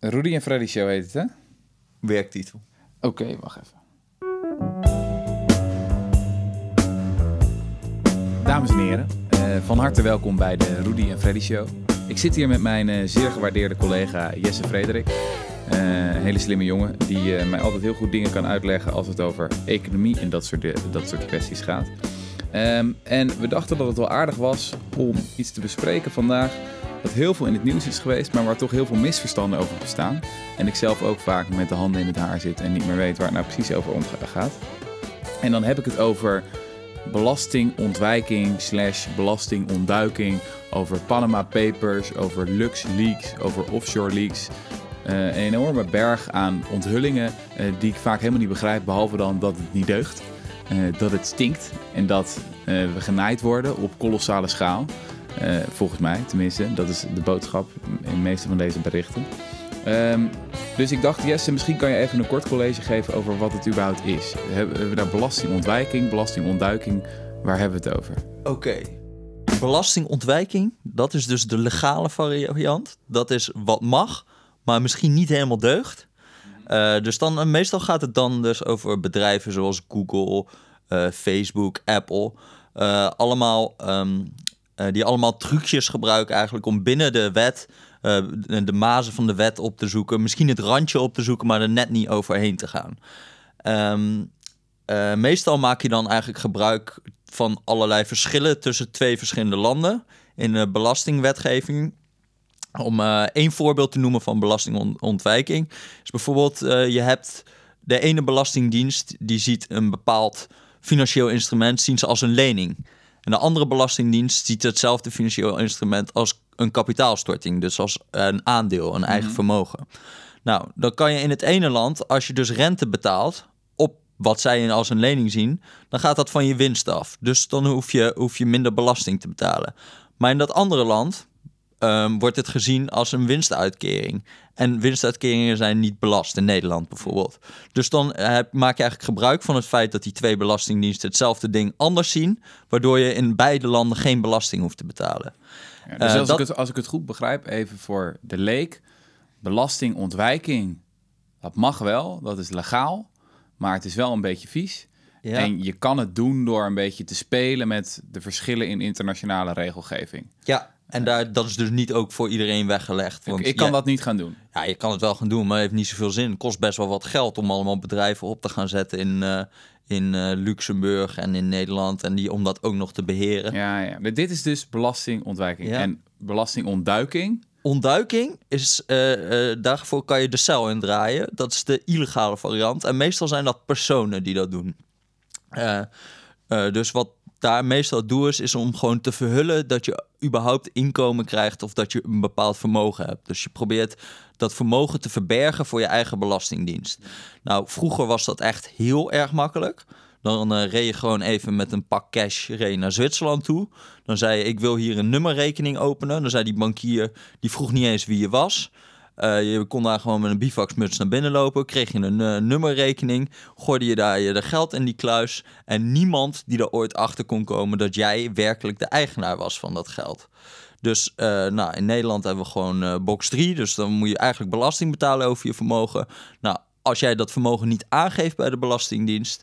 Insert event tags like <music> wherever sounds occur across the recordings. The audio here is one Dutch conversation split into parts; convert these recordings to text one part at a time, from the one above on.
Rudy en Freddy Show heet het, hè? Werktitel. Oké, wacht even. Dames en heren, eh, van harte welkom bij de Rudy en Freddy Show. Ik zit hier met mijn eh, zeer gewaardeerde collega Jesse Frederik. Eh, een hele slimme jongen die mij altijd heel goed dingen kan uitleggen als het over economie en dat soort, dat soort kwesties gaat. Ehm, en we dachten dat het wel aardig was om iets te bespreken vandaag dat heel veel in het nieuws is geweest, maar waar toch heel veel misverstanden over bestaan. En ik zelf ook vaak met de handen in het haar zit en niet meer weet waar het nou precies over omgaat. En dan heb ik het over belastingontwijking slash belastingontduiking, over Panama Papers, over LuxLeaks, over offshore leaks. Eh, een enorme berg aan onthullingen eh, die ik vaak helemaal niet begrijp, behalve dan dat het niet deugt. eh, dat het stinkt en dat we genaaid worden op kolossale schaal. Eh, volgens mij, tenminste. Dat is de boodschap in de meeste van deze berichten. Ehm, dus ik dacht, Jesse, misschien kan je even een kort college geven over wat het überhaupt is. Hebben we daar belastingontwijking, belastingontduiking? Waar hebben we het over? Oké. Belastingontwijking, dat is dus de legale variant. Dat is wat mag, maar misschien niet helemaal deugt. Eh, dus dan, eh, meestal gaat het dan dus over bedrijven zoals Google, Facebook, Apple. Allemaal, ehm, eh, die allemaal trucjes gebruiken eigenlijk om binnen de wet, eh, de, mazen van de wet op te zoeken. Misschien het randje op te zoeken, maar er net niet overheen te gaan. Ehm, eh, meestal maak je dan eigenlijk gebruik van allerlei verschillen tussen twee verschillende landen in de belastingwetgeving. Om eh, één voorbeeld te noemen van belastingontwijking is bijvoorbeeld eh, je hebt de ene belastingdienst die ziet een bepaald financieel instrument zien ze als een lening. En de andere belastingdienst ziet hetzelfde financieel instrument als een kapitaalstorting, dus als een aandeel, een eigen vermogen. Nou, dan kan je in het ene land, als je dus rente betaalt op wat zij als een lening zien, dan gaat dat van je winst af. Dus dan hoef je, hoef je minder belasting te betalen. Maar in dat andere land ehm, wordt het gezien als een winstuitkering. En winstuitkeringen zijn niet belast in Nederland bijvoorbeeld. Dus dan eh, heb- maak je eigenlijk gebruik van het feit dat die twee belastingdiensten hetzelfde ding anders zien, waardoor je in beide landen geen belasting hoeft te betalen. Ja, dus Eh, als, dat- ik het, als ik het goed begrijp, even voor de leek. Belastingontwijking, dat mag wel, dat is legaal. Maar het is wel een beetje vies. Ja. En je kan het doen door een beetje te spelen met de verschillen in internationale regelgeving. Ja, en daar, dat is dus niet ook voor iedereen weggelegd. Want ik, ik kan ja, dat niet gaan doen. Ja, je kan het wel gaan doen, maar het heeft niet zoveel zin. Het kost best wel wat geld om allemaal bedrijven op te gaan zetten in, eh, in eh, Luxemburg en in Nederland. En die, om dat ook nog te beheren. Ja, ja. Maar Dit is dus belastingontwijking. Ja. En belastingontduiking. Ontduiking is, eh, daarvoor kan je de cel indraaien. Dat is de illegale variant. En meestal zijn dat personen die dat doen. Dus wat daar meestal doel is, om gewoon te verhullen dat je überhaupt inkomen krijgt of dat je een bepaald vermogen hebt. Dus je probeert dat vermogen te verbergen voor je eigen belastingdienst. Nou, vroeger was dat echt heel erg makkelijk. Dan eh, reed je gewoon even met een pak cash reed naar Zwitserland toe. Dan zei je, ik wil hier een nummerrekening openen. Dan zei die bankier, die vroeg niet eens wie je was. Eh, je kon daar gewoon met een bivaksmuts naar binnen lopen. Kreeg je een eh, nummerrekening. Gooide je daar je geld in die kluis. En niemand die er ooit achter kon komen dat jij werkelijk de eigenaar was van dat geld. Dus eh, nou, in Nederland hebben we gewoon box 3. Dus dan moet je eigenlijk belasting betalen over je vermogen. Nou, als jij dat vermogen niet aangeeft bij de Belastingdienst,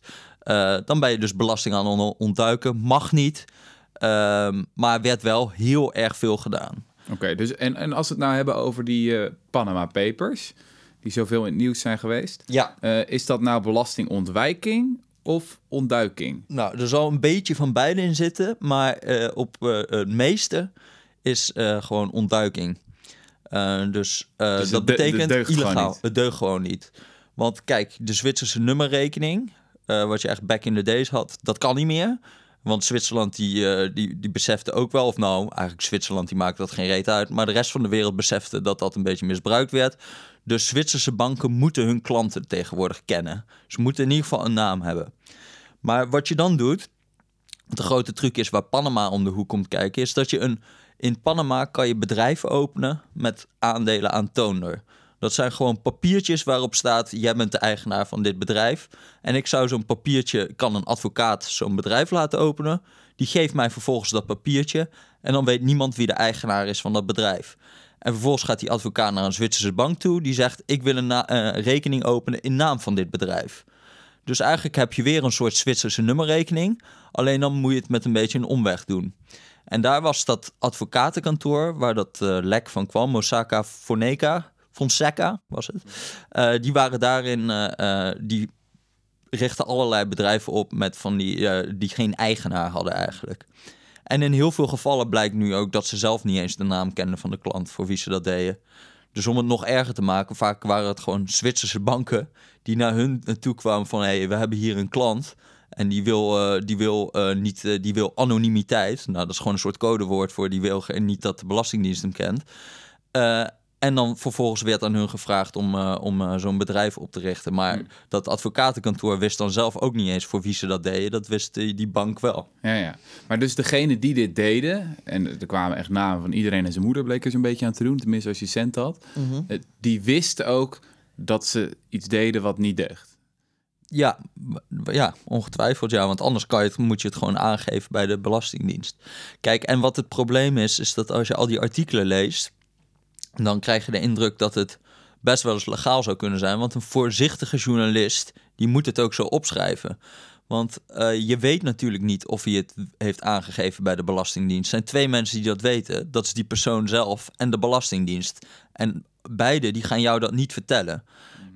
dan ben je dus belasting aan on- ontduiken. Mag niet. Ehm, maar werd wel heel erg veel gedaan. Oké, dus en, en als we het nou hebben over die eh, Panama Papers, die zoveel in het nieuws zijn geweest. Ja. eh, is dat nou belastingontwijking of ontduiking? Nou, er zal een beetje van beide in zitten, maar eh, op het meeste is gewoon ontduiking. Dus Dus dat de- betekent illegaal. niet. Het deugt gewoon niet. Want kijk, de Zwitserse nummerrekening, wat je echt back in the days had, dat kan niet meer. Want Zwitserland die, eh, die, die besefte ook wel, of nou, eigenlijk Zwitserland die maakte dat geen reet uit, maar de rest van de wereld besefte dat dat een beetje misbruikt werd. Dus Zwitserse banken moeten hun klanten tegenwoordig kennen. Ze moeten in ieder geval een naam hebben. Maar wat je dan doet, de grote truc is waar Panama om de hoek komt kijken, is dat je een. In Panama kan je bedrijven openen met aandelen aantoonder. Dat zijn gewoon papiertjes waarop staat: jij bent de eigenaar van dit bedrijf. En ik zou zo'n papiertje, kan een advocaat zo'n bedrijf laten openen. Die geeft mij vervolgens dat papiertje. En dan weet niemand wie de eigenaar is van dat bedrijf. En vervolgens gaat die advocaat naar een Zwitserse bank toe. Die zegt: Ik wil een eh, rekening openen in naam van dit bedrijf. Dus eigenlijk heb je weer een soort Zwitserse nummerrekening. Alleen dan moet je het met een beetje een omweg doen. En daar was dat advocatenkantoor waar dat eh, lek van kwam, Mosaka Fonseca, Fonseca was het. Eh, die waren daarin, eh, eh, die richten allerlei bedrijven op met van die, die geen eigenaar hadden eigenlijk. En in heel veel gevallen blijkt nu ook dat ze zelf niet eens de naam kenden van de klant voor wie ze dat deden. Dus om het nog erger te maken, vaak waren het gewoon Zwitserse banken die naar hun naartoe kwamen van hé, hey, we hebben hier een klant en die wil, die wil, niet, die wil anonimiteit. Nou, dat is gewoon een soort codewoord voor die wil niet dat de Belastingdienst hem kent. En dan vervolgens werd aan hun gevraagd om, eh, om eh, zo'n bedrijf op te richten. Maar Hmm. dat advocatenkantoor wist dan zelf ook niet eens voor wie ze dat deden. Dat wist die, die bank wel. Ja, ja. Maar dus degene die dit deden, en er kwamen echt namen van iedereen en zijn moeder bleek er zo'n beetje aan te doen, tenminste als je cent had, eh, die wisten ook dat ze iets deden wat niet deugt. Ja, ja, ongetwijfeld ja. Want anders kan je het, moet je het gewoon aangeven bij de Belastingdienst. Kijk, en wat het probleem is, is dat als je al die artikelen leest, dan krijg je de indruk dat het best wel eens legaal zou kunnen zijn. Want een voorzichtige journalist, die moet het ook zo opschrijven. Want eh, je weet natuurlijk niet of hij het heeft aangegeven bij de Belastingdienst. Er zijn twee mensen die dat weten. Dat is die persoon zelf en de Belastingdienst. En beide die gaan jou dat niet vertellen.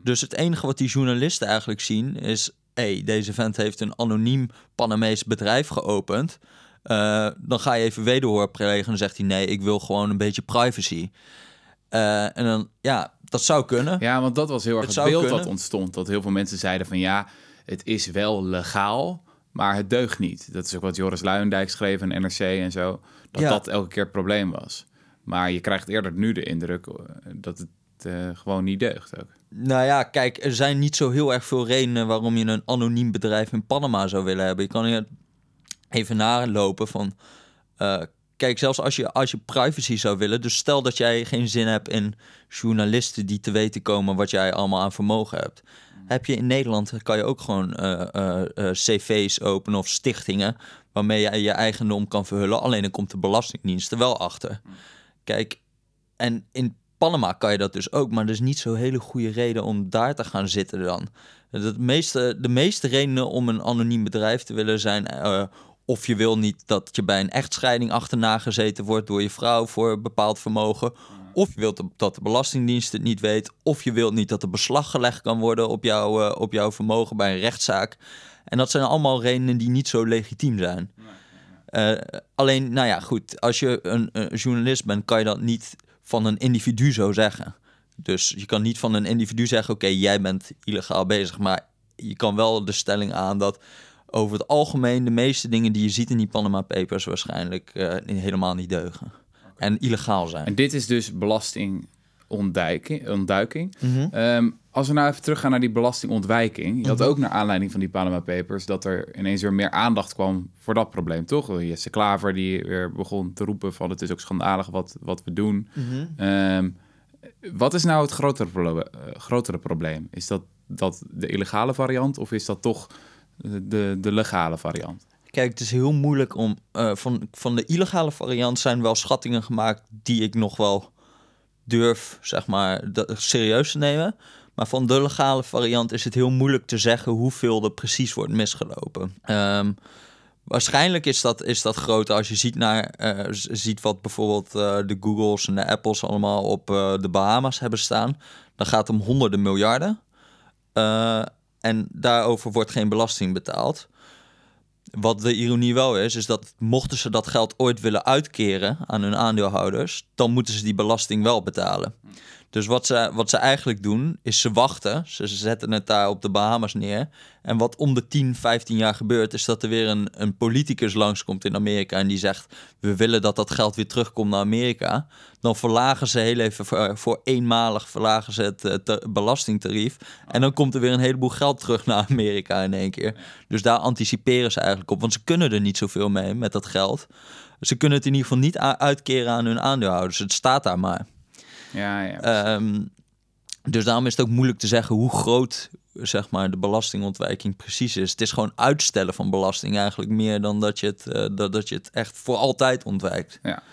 Dus het enige wat die journalisten eigenlijk zien is... hey, deze vent heeft een anoniem Panamees bedrijf geopend. Eh, dan ga je even wederhoor plegen en zegt hij... nee, ik wil gewoon een beetje privacy. Eh, en dan, ja, dat zou kunnen. Ja, want dat was heel erg Het beeld dat ontstond. Dat heel veel mensen zeiden van ja, het is wel legaal, maar het deugt niet. Dat is ook wat Joris Luijendijk schreef in NRC en zo. Dat Ja. dat elke keer het probleem was. Maar je krijgt eerder nu de indruk eh, dat het eh, gewoon niet deugt ook. Nou ja, kijk, er zijn niet zo heel erg veel redenen waarom je een anoniem bedrijf in Panama zou willen hebben. Je kan hier even nalopen van. Kijk, zelfs als je, als je privacy zou willen, dus stel dat jij geen zin hebt in journalisten die te weten komen wat jij allemaal aan vermogen hebt. Heb je in Nederland, kan je ook gewoon eh, eh, eh, cv's openen of stichtingen waarmee je je eigendom kan verhullen. Alleen dan komt de Belastingdienst er wel achter. Kijk, en in Panama kan je dat dus ook, maar er is niet zo'n hele goede reden om daar te gaan zitten dan. De meeste, de meeste redenen om een anoniem bedrijf te willen zijn... of je wil niet dat je bij een echtscheiding achterna gezeten wordt door je vrouw voor een bepaald vermogen. Of je wilt dat de Belastingdienst het niet weet. Of je wilt niet dat er beslag gelegd kan worden op, jouw eh, op jouw vermogen bij een rechtszaak. En dat zijn allemaal redenen die niet zo legitiem zijn. Eh, alleen, nou ja, goed. Als je een, een journalist bent, kan je dat niet van een individu zo zeggen. Dus je kan niet van een individu zeggen: Oké, jij bent illegaal bezig. Maar je kan wel de stelling aan dat over het algemeen de meeste dingen die je ziet in die Panama Papers waarschijnlijk eh, helemaal niet deugen. En illegaal zijn. En dit is dus belastingontduiking. Ontduiking. Ehm, als we nou even teruggaan naar die belastingontwijking. Je had ook naar aanleiding van die Panama Papers... dat er ineens weer meer aandacht kwam voor dat probleem, toch? Jesse Klaver die weer begon te roepen van... het is ook schandalig wat, wat we doen. Ehm, wat is nou het grotere, proble- eh, grotere probleem? Is dat, dat de illegale variant of is dat toch de, de legale variant? Kijk, het is heel moeilijk om. eh, van, van de illegale variant zijn wel schattingen gemaakt die ik nog wel durf, zeg maar, serieus te nemen. Maar van de legale variant is het heel moeilijk te zeggen hoeveel er precies wordt misgelopen. Ehm, waarschijnlijk is dat, is dat groter als je ziet, naar, eh, ziet wat bijvoorbeeld eh, de Googles en de Apples allemaal op de Bahama's hebben staan. Dan gaat het om honderden miljarden. En daarover wordt geen belasting betaald. Wat de ironie wel is, is dat mochten ze dat geld ooit willen uitkeren aan hun aandeelhouders, dan moeten ze die belasting wel betalen. Dus wat ze, wat ze eigenlijk doen, is ze wachten. Ze zetten het daar op de Bahamas neer. En wat om de 10, 15 jaar gebeurt, is dat er weer een, een politicus langskomt in Amerika en die zegt: We willen dat dat geld weer terugkomt naar Amerika. Dan verlagen ze heel even voor, eenmalig verlagen ze het te- belastingtarief. En dan komt er weer een heleboel geld terug naar Amerika in één keer. Dus daar anticiperen ze eigenlijk op. Want ze kunnen er niet zoveel mee met dat geld. Ze kunnen het in ieder geval niet uitkeren aan hun aandeelhouders. Het staat daar maar. Ja, ja. Ehm, dus daarom is het ook moeilijk te zeggen hoe groot zeg maar, de belastingontwijking precies is. Het is gewoon uitstellen van belasting eigenlijk meer dan dat je het, eh, dat, dat je het echt voor altijd ontwijkt. Ja.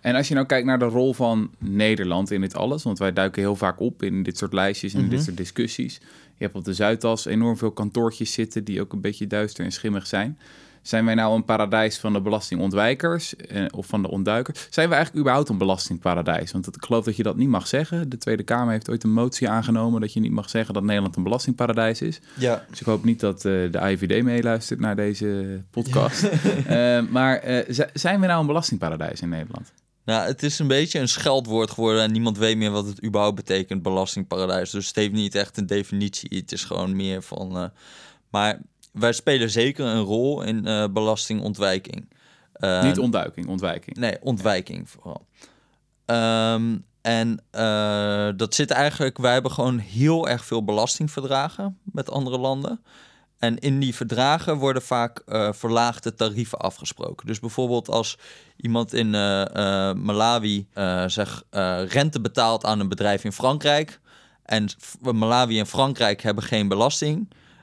En als je nou kijkt naar de rol van Nederland in dit alles, want wij duiken heel vaak op in dit soort lijstjes en in dit Mhm. soort discussies. Je hebt op de Zuidas enorm veel kantoortjes zitten die ook een beetje duister en schimmig zijn. Zijn wij nou een paradijs van de belastingontwijkers eh, of van de ontduikers? Zijn we eigenlijk überhaupt een belastingparadijs? Want ik geloof dat je dat niet mag zeggen. De Tweede Kamer heeft ooit een motie aangenomen dat je niet mag zeggen dat Nederland een belastingparadijs is. Ja. Dus ik hoop niet dat eh, de AIVD meeluistert naar deze podcast. <laughs> Eh, maar eh, zijn we nou een belastingparadijs in Nederland? Nou, het is een beetje een scheldwoord geworden en niemand weet meer wat het überhaupt betekent, belastingparadijs. Dus het heeft niet echt een definitie. Het is gewoon meer van. maar wij spelen zeker een rol in eh, belastingontwijking. Eh, niet ontduiking, ontwijking. Nee, ontwijking vooral. Ehm, en eh, dat zit eigenlijk, wij hebben gewoon heel erg veel belastingverdragen met andere landen. En in die verdragen worden vaak eh, verlaagde tarieven afgesproken. Dus bijvoorbeeld als iemand in Malawi zeg, rente betaalt aan een bedrijf in Frankrijk. En Malawi en Frankrijk hebben geen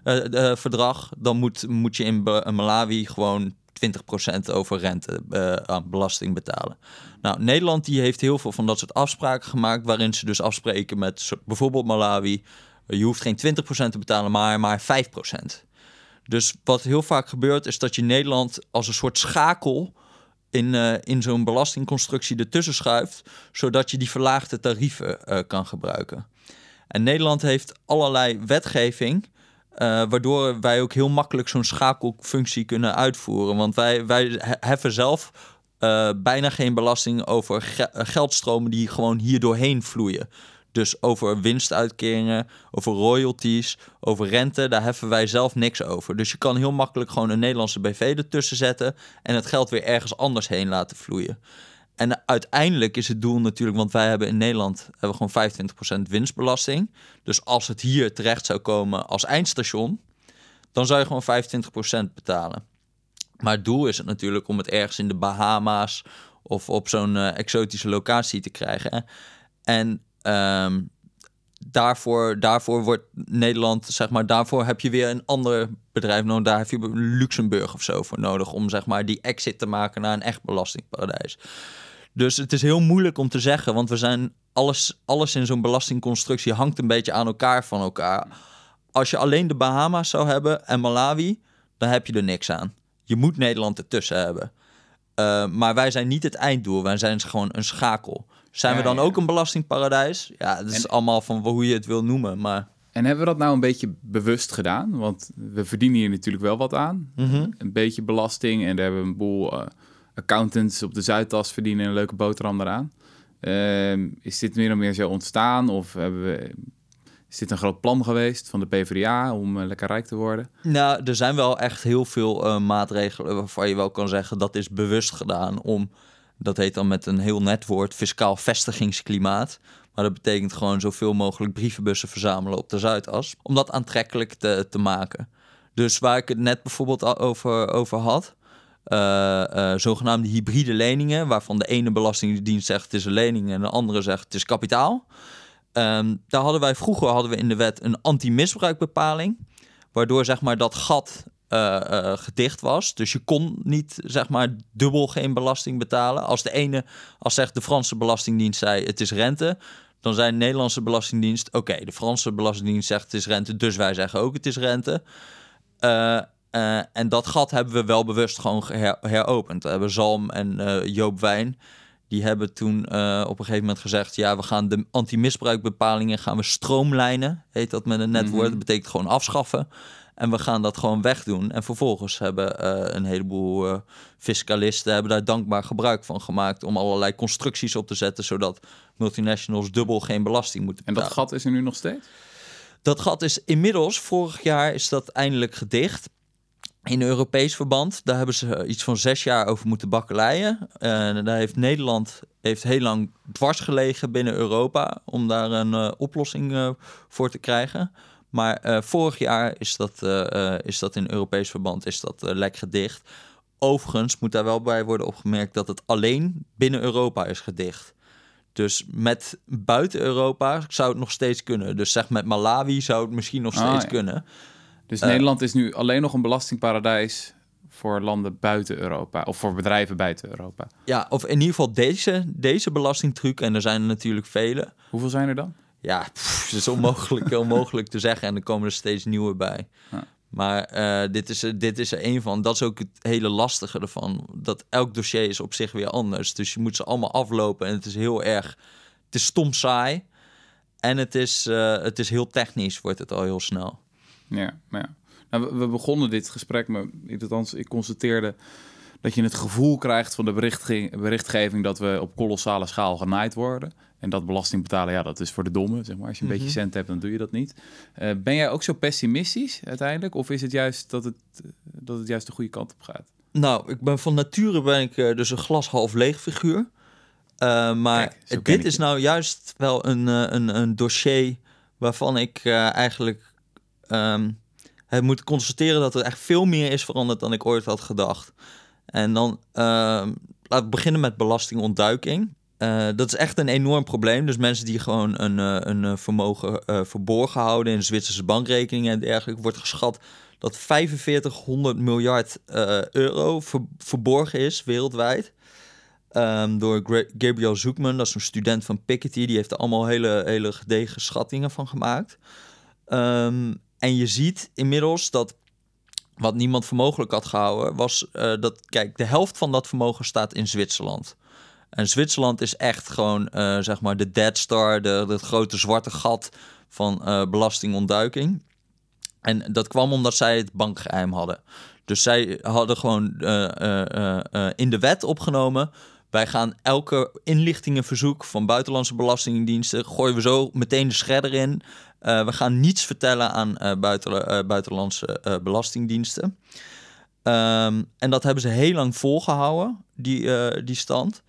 belastingverdrag. dan moet, moet je in Be- Malawi gewoon 20% over rente eh, aan belasting betalen. Nou, Nederland die heeft heel veel van dat soort afspraken gemaakt. Waarin ze dus afspreken met bijvoorbeeld Malawi. eh, Je hoeft geen 20% te betalen, maar, maar 5%. Dus wat heel vaak gebeurt, is dat je Nederland als een soort schakel in, eh, in zo'n belastingconstructie ertussen schuift, zodat je die verlaagde tarieven eh, kan gebruiken. En Nederland heeft allerlei wetgeving, eh, waardoor wij ook heel makkelijk zo'n schakelfunctie kunnen uitvoeren. Want wij, wij he- heffen zelf eh, bijna geen belasting over eh, geldstromen die gewoon hier doorheen vloeien. Dus over winstuitkeringen, over royalties, over rente, daar heffen wij zelf niks over. Dus je kan heel makkelijk gewoon een Nederlandse BV ertussen zetten en het geld weer ergens anders heen laten vloeien. En uiteindelijk is het doel natuurlijk, want wij hebben in Nederland hebben gewoon 25% winstbelasting. Dus als het hier terecht zou komen als eindstation, dan zou je gewoon 25% betalen. Maar het doel is het natuurlijk om het ergens in de Bahama's of op zo'n eh, exotische locatie te krijgen. En ehm, daarvoor, daarvoor wordt Nederland, zeg maar, daarvoor heb je weer een ander bedrijf nodig. Daar heb je Luxemburg of zo voor nodig om zeg maar die exit te maken naar een echt belastingparadijs. Dus het is heel moeilijk om te zeggen, want we zijn alles, alles in zo'n belastingconstructie hangt een beetje aan elkaar van elkaar. Als je alleen de Bahama's zou hebben en Malawi, dan heb je er niks aan. Je moet Nederland ertussen hebben. Uh, maar wij zijn niet het einddoel, wij zijn gewoon een schakel. Zijn Ja, we dan ja. ook een belastingparadijs? Ja, dat is allemaal van hoe je het wil noemen. Maar En hebben we dat nou een beetje bewust gedaan? Want we verdienen hier natuurlijk wel wat aan. Een beetje belasting en daar hebben we een boel eh, accountants op de Zuidas verdienen een leuke boterham eraan. Ehm, is dit meer en meer zo ontstaan? Of hebben we, is dit een groot plan geweest van de PvdA om eh, lekker rijk te worden? Nou, er zijn wel echt heel veel eh, maatregelen waarvan je wel kan zeggen dat is bewust gedaan om, dat heet dan met een heel net woord, fiscaal vestigingsklimaat. Maar dat betekent gewoon zoveel mogelijk brievenbussen verzamelen op de Zuidas, om dat aantrekkelijk te, te maken. Dus waar ik het net bijvoorbeeld over, over had, eh, eh, zogenaamde hybride leningen, waarvan de ene belastingdienst zegt het is een lening en de andere zegt het is kapitaal. Ehm, daar hadden wij vroeger hadden we in de wet een anti-misbruikbepaling waardoor zeg maar dat gat eh, gedicht was. Dus je kon niet zeg maar dubbel geen belasting betalen. Als de ene, als zegt de Franse belastingdienst zei het is rente, dan zei de Nederlandse belastingdienst oké, de Franse belastingdienst zegt het is rente, dus wij zeggen ook het is rente. Eh, eh, en dat gat hebben we wel bewust gewoon heropend. We hebben Zalm en eh, Joop Wijn. Die hebben toen eh, op een gegeven moment gezegd: ja, we gaan de anti-misbruikbepalingen gaan we stroomlijnen. Heet dat met een net woord. Mhm. Dat betekent gewoon afschaffen. En we gaan dat gewoon wegdoen. En vervolgens hebben een heleboel fiscalisten hebben daar dankbaar gebruik van gemaakt om allerlei constructies op te zetten, zodat multinationals dubbel geen belasting moeten En betalen. dat gat is er nu nog steeds? Dat gat is inmiddels, vorig jaar is dat eindelijk gedicht. In Europees verband, daar hebben ze iets van zes jaar over moeten bakkeleien. En daar heeft Nederland heeft heel lang dwars gelegen binnen Europa om daar een eh, oplossing eh, voor te krijgen. Maar eh, vorig jaar is dat, eh, eh, is dat in Europees verband is dat, eh, lek gedicht. Overigens moet daar wel bij worden opgemerkt dat het alleen binnen Europa is gedicht. Dus met buiten Europa zou het nog steeds kunnen. Dus zeg met Malawi zou het misschien nog Ah, steeds ja. kunnen. Dus Eh. Nederland is nu alleen nog een belastingparadijs voor landen buiten Europa of voor bedrijven buiten Europa. Ja, of in ieder geval deze, deze belastingtruc. En er zijn er natuurlijk vele. Hoeveel zijn er dan? Ja, pff, het is onmogelijk, <laughs> onmogelijk te zeggen. En er komen er steeds nieuwe bij. Ja. Maar eh, dit, is, er- dit is er één van. Dat is ook het hele lastige ervan. Dat elk dossier is op zich weer anders. Dus je moet ze allemaal aflopen. En het is heel erg... Het is stom saai. En het is, eh, het is heel technisch, wordt het al heel snel. Ja, maar ja. Nou, we, begonnen dit gesprek met, althans, ik constateerde dat je het gevoel krijgt van de berichtge- berichtgeving dat we op kolossale schaal genaaid worden. En dat belasting betalen, ja, dat is voor de domme, zeg maar. Als je een Mhm. beetje cent hebt, dan doe je dat niet. Eh, ben jij ook zo pessimistisch uiteindelijk? Of is het juist dat het, eh, dat het juist de goede kant op gaat? Nou, ik ben van nature ben ik eh, dus een glas half leeg figuur. Maar Kijk, dit is je. nou juist wel een, een, een dossier waarvan ik eigenlijk heb moeten constateren dat er echt veel meer is veranderd dan ik ooit had gedacht. En dan ehm laten we beginnen met belastingontduiking. Eh, dat is echt een enorm probleem. Dus mensen die gewoon een, eh, een eh, vermogen verborgen houden in Zwitserse bankrekeningen en dergelijke, wordt geschat dat 4500 miljard euro ver- verborgen is wereldwijd. Ehm, door Gabriel Zoekman, dat is een student van Piketty. Die heeft er allemaal hele, hele gedegen schattingen van gemaakt. Ehm, en je ziet inmiddels dat wat niemand voor mogelijk had gehouden, was eh, dat, kijk, de helft van dat vermogen staat in Zwitserland. En Zwitserland is echt gewoon, eh, zeg maar, de Dead Star, de, het grote zwarte gat van eh, belastingontduiking. En dat kwam omdat zij het bankgeheim hadden. Dus zij hadden gewoon in de wet opgenomen. Wij gaan elke inlichtingenverzoek van buitenlandse belastingdiensten. gooien we zo meteen de shredder in. Eh, we gaan niets vertellen aan eh, buiten, eh, buitenlandse belastingdiensten. Ehm, en dat hebben ze heel lang volgehouden, die, die stand.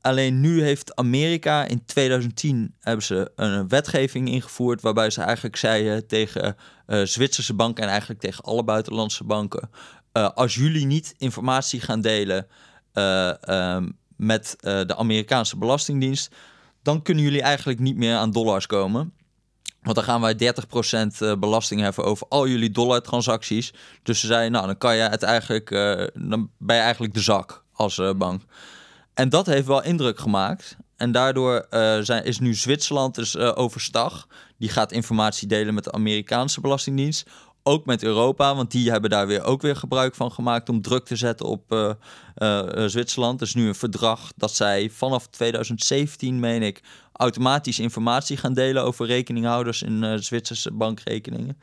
Alleen nu heeft Amerika in 2010 hebben ze een wetgeving ingevoerd waarbij ze eigenlijk zeiden tegen Zwitserse banken en eigenlijk tegen alle buitenlandse banken: als jullie niet informatie gaan delen eh, ehm, met de Amerikaanse belastingdienst, dan kunnen jullie eigenlijk niet meer aan dollars komen. Want dan gaan wij 30% eh, belasting heffen over al jullie dollartransacties. Dus ze zeiden, nou, dan kan je het eigenlijk, eh, dan ben je eigenlijk de zak als eh, bank. En dat heeft wel indruk gemaakt. En daardoor zijn, is nu Zwitserland dus overstag. Die gaat informatie delen met de Amerikaanse Belastingdienst. Ook met Europa, want die hebben daar weer ook weer gebruik van gemaakt om druk te zetten op eh, eh, eh, Zwitserland. Dus nu een verdrag dat zij vanaf 2017, meen ik, automatisch informatie gaan delen over rekeninghouders in Zwitserse bankrekeningen.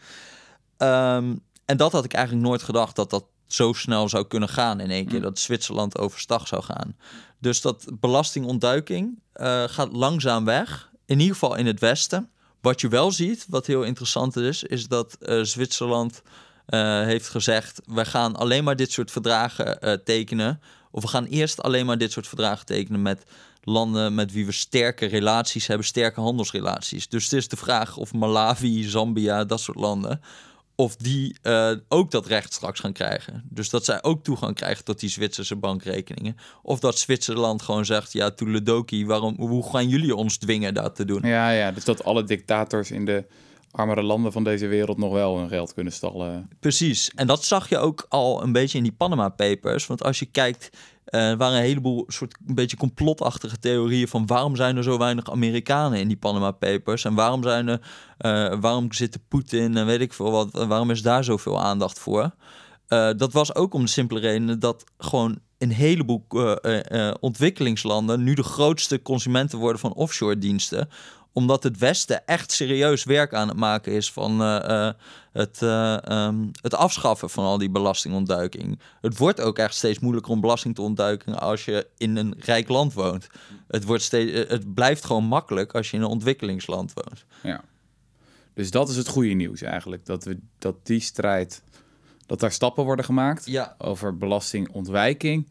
Ehm, en dat had ik eigenlijk nooit gedacht dat dat zo snel zou kunnen gaan in één keer. Dat Zwitserland overstag zou gaan. Dus dat belastingontduiking gaat langzaam weg. In ieder geval in het westen. Wat je wel ziet, wat heel interessant is, is dat eh, Zwitserland eh, heeft gezegd: we gaan alleen maar dit soort verdragen eh, tekenen. Of we gaan eerst alleen maar dit soort verdragen tekenen met landen met wie we sterke relaties hebben, sterke handelsrelaties. Dus het is de vraag of Malawi, Zambia, dat soort landen, of die eh, ook dat recht straks gaan krijgen. Dus dat zij ook toegang krijgen tot die Zwitserse bankrekeningen. Of dat Zwitserland gewoon zegt, ja, toeledoki, waarom, hoe gaan jullie ons dwingen dat te doen? Ja, ja, dus dat alle dictators in de armere landen van deze wereld nog wel hun geld kunnen stallen. Precies. En dat zag je ook al een beetje in die Panama Papers. Want als je kijkt, eh, er waren een heleboel soort een beetje complotachtige theorieën van waarom zijn er zo weinig Amerikanen in die Panama Papers en waarom zijn er, eh, waarom zitten Poetin en weet ik veel wat, waarom is daar zoveel aandacht voor? Eh, dat was ook om de simpele reden dat gewoon een heleboel ontwikkelingslanden nu de grootste consumenten worden van offshore diensten omdat het Westen echt serieus werk aan het maken is van eh, eh, het, eh, ehm, het afschaffen van al die belastingontduiking. Het wordt ook echt steeds moeilijker om belasting te ontduiken als je in een rijk land woont. Het, wordt steeds, het blijft gewoon makkelijk als je in een ontwikkelingsland woont. Ja. Dus dat is het goede nieuws eigenlijk. Dat, we, dat die strijd, dat daar stappen worden gemaakt. Ja. Over belastingontwijking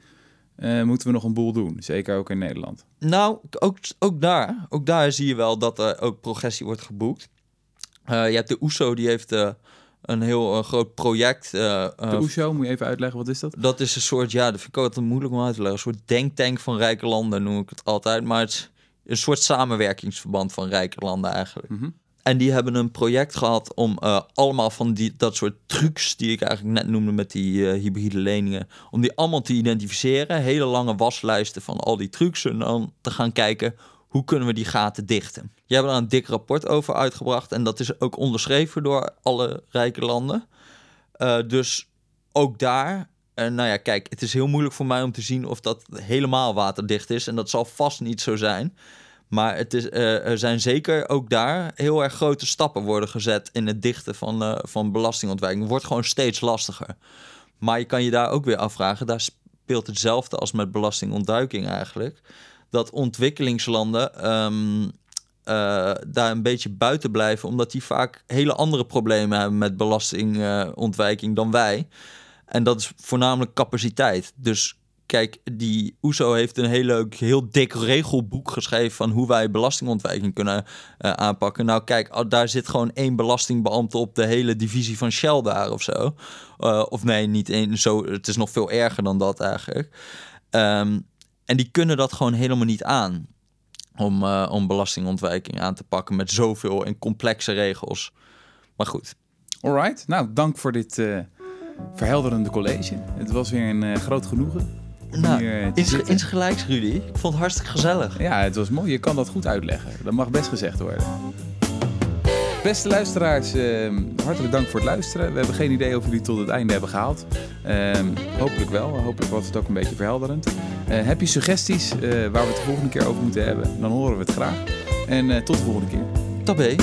eh, moeten we nog een boel doen. Zeker ook in Nederland. Nou, ook, ook, daar, ook daar zie je wel dat er ook progressie wordt geboekt. Eh, je hebt de OESO, die heeft eh, een heel groot project. De OESO, moet je even uitleggen, wat is dat? Dat is een soort, ja, dat vind ik altijd moeilijk om uit te leggen. Een soort denktank van rijke landen noem ik het altijd. Maar het is een soort samenwerkingsverband van rijke landen eigenlijk. Mhm. En die hebben een project gehad om uh, allemaal van die, dat soort trucs die ik eigenlijk net noemde met die uh, hybride leningen, om die allemaal te identificeren. Hele lange waslijsten van al die trucs en dan te gaan kijken hoe kunnen we die gaten dichten. Je hebt daar een dik rapport over uitgebracht en dat is ook onderschreven door alle rijke landen. Uh, dus ook daar, nou ja, kijk, het is heel moeilijk voor mij om te zien of dat helemaal waterdicht is en dat zal vast niet zo zijn. Maar het is, uh, er zijn zeker ook daar heel erg grote stappen worden gezet in het dichten van, uh, van belastingontwijking. Het wordt gewoon steeds lastiger. Maar je kan je daar ook weer afvragen, daar speelt hetzelfde als met belastingontduiking eigenlijk. Dat ontwikkelingslanden um, uh, daar een beetje buiten blijven, omdat die vaak hele andere problemen hebben met belastingontwijking dan wij. En dat is voornamelijk capaciteit. Dus kijk, die OESO heeft een heel leuk, heel dik regelboek geschreven van hoe wij belastingontwijking kunnen uh, aanpakken. Nou, kijk, daar zit gewoon één belastingbeambte op de hele divisie van Shell of zo. Uh, of nee, niet één, zo, het is nog veel erger dan dat eigenlijk. Um, en die kunnen dat gewoon helemaal niet aan om, uh, om belastingontwijking aan te pakken met zoveel en complexe regels. Maar goed. Alright, nou dank voor dit verhelderende college. Het was weer een groot genoegen. Nou, iets, gelijks, Rudy. Ik vond het hartstikke gezellig. Ja, het was mooi. Je kan dat goed uitleggen. Dat mag best gezegd worden. Beste luisteraars, eh, hartelijk dank voor het luisteren. We hebben geen idee of jullie tot het einde hebben gehaald. Uh, hopelijk wel. Hopelijk was het ook een beetje verhelderend. Uh, heb je suggesties uh, waar we het de volgende keer over moeten hebben? Dan horen we het graag. En tot de volgende keer. Tabé.